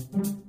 thank you.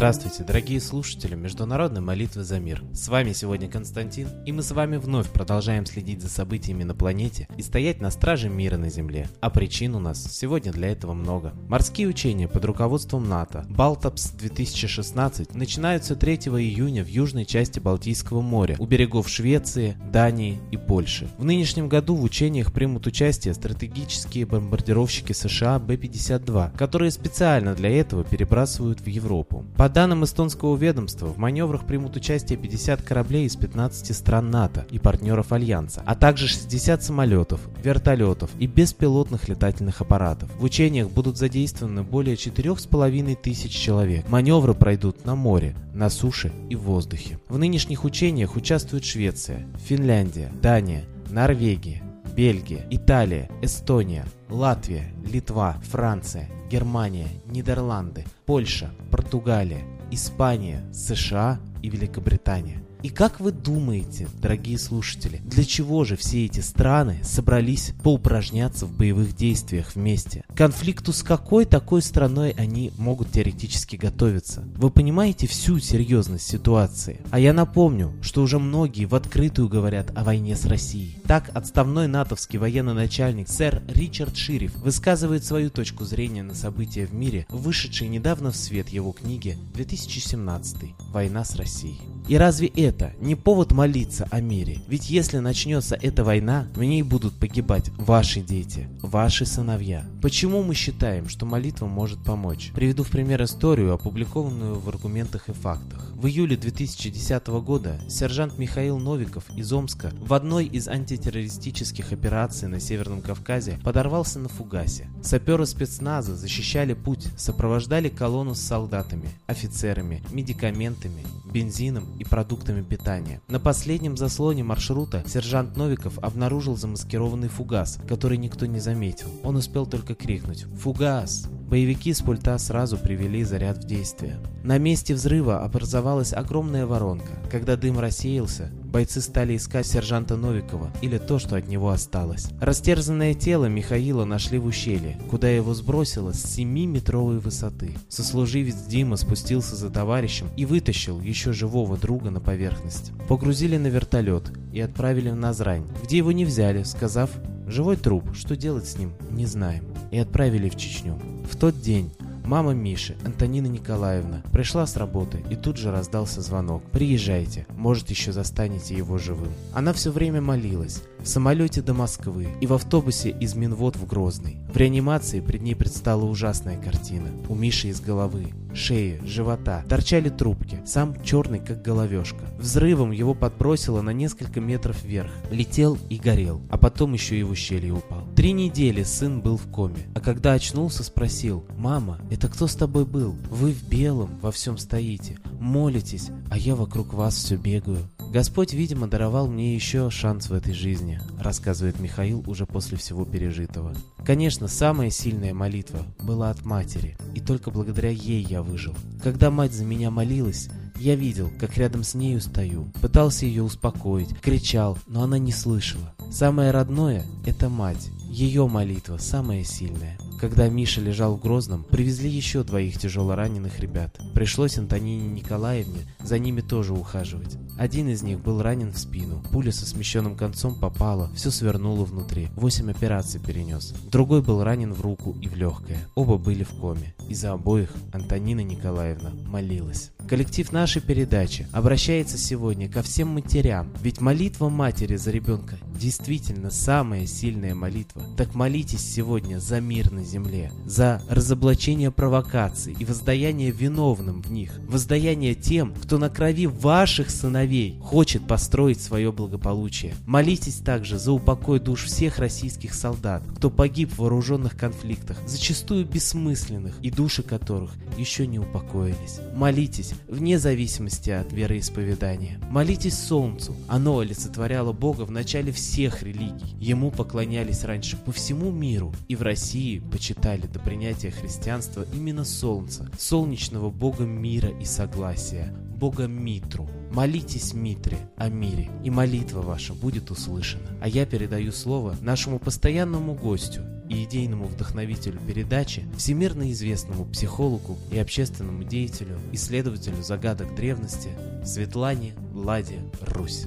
Здравствуйте, дорогие слушатели Международной молитвы за мир. С вами сегодня Константин, и мы с вами вновь продолжаем следить за событиями на планете и стоять на страже мира на Земле. А причин у нас сегодня для этого много. Морские учения под руководством НАТО Балтапс 2016 начинаются 3 июня в южной части Балтийского моря, у берегов Швеции, Дании и Польши. В нынешнем году в учениях примут участие стратегические бомбардировщики США Б-52, которые специально для этого перебрасывают в Европу. По данным эстонского ведомства, в маневрах примут участие 50 кораблей из 15 стран НАТО и партнеров Альянса, а также 60 самолетов, вертолетов и беспилотных летательных аппаратов. В учениях будут задействованы более 4,5 тысяч человек. Маневры пройдут на море, на суше и в воздухе. В нынешних учениях участвуют Швеция, Финляндия, Дания, Норвегия, Бельгия, Италия, Эстония, Латвия, Литва, Франция, Германия, Нидерланды, Польша, Португалия, Испания, США и Великобритания. И как вы думаете, дорогие слушатели, для чего же все эти страны собрались поупражняться в боевых действиях вместе? К конфликту с какой такой страной они могут теоретически готовиться? Вы понимаете всю серьезность ситуации? А я напомню, что уже многие в открытую говорят о войне с Россией. Так, отставной натовский военный начальник сэр Ричард Шириф высказывает свою точку зрения на события в мире, вышедшей недавно в свет его книги 2017 «Война с Россией». И разве это не повод молиться о мире? Ведь если начнется эта война, в ней будут погибать ваши дети, ваши сыновья. Почему мы считаем, что молитва может помочь? Приведу в пример историю, опубликованную в аргументах и фактах. В июле 2010 года сержант Михаил Новиков из Омска в одной из антитеррористических операций на Северном Кавказе подорвался на фугасе. Саперы спецназа защищали путь, сопровождали колонну с солдатами, офицерами, медикаментами, бензином и продуктами питания. На последнем заслоне маршрута сержант Новиков обнаружил замаскированный фугас, который никто не заметил. Он успел только крикнуть «Фугас!». Боевики с пульта сразу привели заряд в действие. На месте взрыва образовалась огромная воронка. Когда дым рассеялся, бойцы стали искать сержанта Новикова или то, что от него осталось. Растерзанное тело Михаила нашли в ущелье, куда его сбросило с 7-метровой высоты. Сослуживец Дима спустился за товарищем и вытащил еще живого друга на поверхность. Погрузили на вертолет и отправили в Назрань, где его не взяли, сказав «Живой труп, что делать с ним, не знаем», и отправили в Чечню. В тот день Мама Миши, Антонина Николаевна, пришла с работы и тут же раздался звонок. «Приезжайте, может еще застанете его живым». Она все время молилась. В самолете до Москвы и в автобусе из Минвод в Грозный. В реанимации пред ней предстала ужасная картина. У Миши из головы, шеи, живота торчали трубки, сам черный как головешка. Взрывом его подбросило на несколько метров вверх. Летел и горел, а потом еще и в ущелье упал. Три недели сын был в коме, а когда очнулся, спросил, «Мама, это кто с тобой был? Вы в белом во всем стоите, молитесь, а я вокруг вас все бегаю». Господь, видимо, даровал мне еще шанс в этой жизни, рассказывает Михаил уже после всего пережитого. Конечно, самая сильная молитва была от матери, и только благодаря ей я выжил. Когда мать за меня молилась, я видел, как рядом с нею стою, пытался ее успокоить, кричал, но она не слышала. Самое родное – это мать, ее молитва самая сильная. Когда Миша лежал в Грозном, привезли еще двоих тяжело раненых ребят. Пришлось Антонине Николаевне за ними тоже ухаживать. Один из них был ранен в спину. Пуля со смещенным концом попала, все свернуло внутри. Восемь операций перенес. Другой был ранен в руку и в легкое. Оба были в коме. И за обоих Антонина Николаевна молилась. Коллектив нашей передачи обращается сегодня ко всем матерям, ведь молитва матери за ребенка действительно самая сильная молитва. Так молитесь сегодня за мир на земле, за разоблачение провокаций и воздаяние виновным в них, воздаяние тем, кто на крови ваших сыновей хочет построить свое благополучие. Молитесь также за упокой душ всех российских солдат, кто погиб в вооруженных конфликтах, зачастую бессмысленных, и души которых еще не упокоились. Молитесь вне зависимости от вероисповедания. Молитесь Солнцу. Оно олицетворяло Бога в начале всех религий. Ему поклонялись раньше по всему миру, и в России почитали до принятия христианства именно Солнце, солнечного Бога мира и согласия, Бога Митру. Молитесь Митре о мире, и молитва ваша будет услышана. А я передаю слово нашему постоянному гостю и идейному вдохновителю передачи, всемирно известному психологу и общественному деятелю, исследователю загадок древности Светлане Ладе Русь.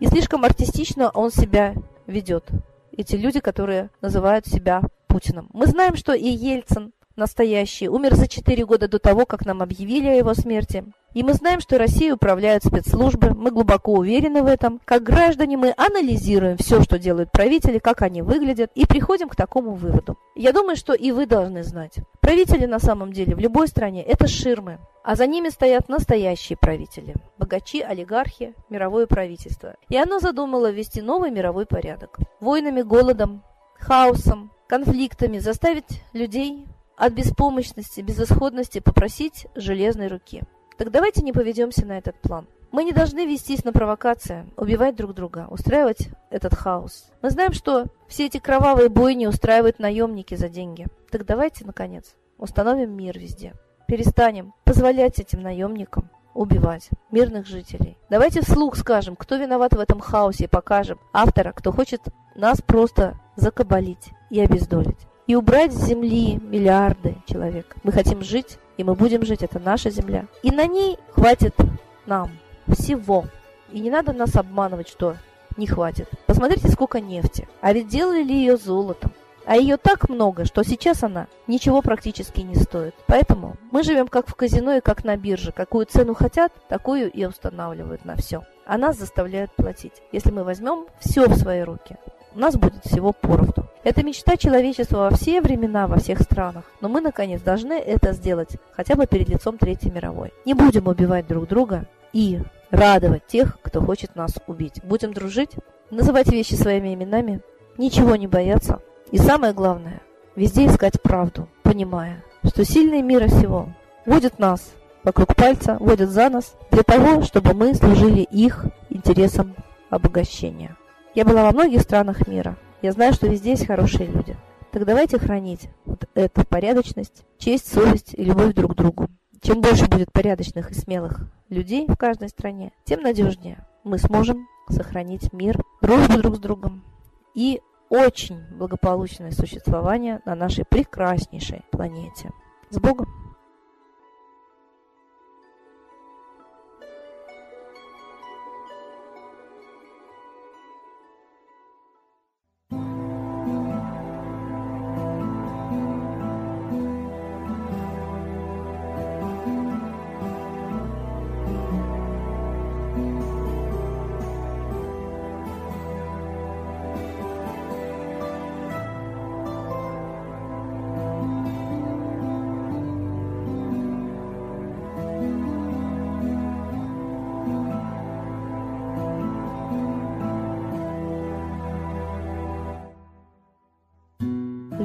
И слишком артистично он себя ведет. Эти люди, которые называют себя Путиным. Мы знаем, что и Ельцин настоящий умер за 4 года до того, как нам объявили о его смерти. И мы знаем, что Россией управляют спецслужбы, мы глубоко уверены в этом. Как граждане мы анализируем все, что делают правители, как они выглядят, и приходим к такому выводу. Я думаю, что и вы должны знать. Правители на самом деле в любой стране – это ширмы, а за ними стоят настоящие правители – богачи, олигархи, мировое правительство. И оно задумало ввести новый мировой порядок. Войнами, голодом, хаосом, конфликтами заставить людей от беспомощности, безысходности попросить железной руки. Так давайте не поведемся на этот план. Мы не должны вестись на провокации, убивать друг друга, устраивать этот хаос. Мы знаем, что все эти кровавые бойни устраивают наемники за деньги. Так давайте, наконец, установим мир везде. Перестанем позволять этим наемникам убивать мирных жителей. Давайте вслух скажем, кто виноват в этом хаосе, и покажем автора, кто хочет нас просто закабалить и обездолить. И убрать с земли миллиарды человек. Мы хотим жить и мы будем жить, это наша земля. И на ней хватит нам всего. И не надо нас обманывать, что не хватит. Посмотрите, сколько нефти. А ведь делали ли ее золотом? А ее так много, что сейчас она ничего практически не стоит. Поэтому мы живем как в казино и как на бирже. Какую цену хотят, такую и устанавливают на все. А нас заставляют платить. Если мы возьмем все в свои руки, у нас будет всего поровну. Это мечта человечества во все времена, во всех странах. Но мы, наконец, должны это сделать, хотя бы перед лицом Третьей мировой. Не будем убивать друг друга и радовать тех, кто хочет нас убить. Будем дружить, называть вещи своими именами, ничего не бояться, и самое главное, везде искать правду, понимая, что сильные мира всего водят нас вокруг пальца, водят за нас для того, чтобы мы служили их интересам обогащения. Я была во многих странах мира. Я знаю, что везде есть хорошие люди. Так давайте хранить вот эту порядочность, честь, совесть и любовь друг к другу. Чем больше будет порядочных и смелых людей в каждой стране, тем надежнее мы сможем сохранить мир, дружбу друг с другом и очень благополучное существование на нашей прекраснейшей планете. С Богом!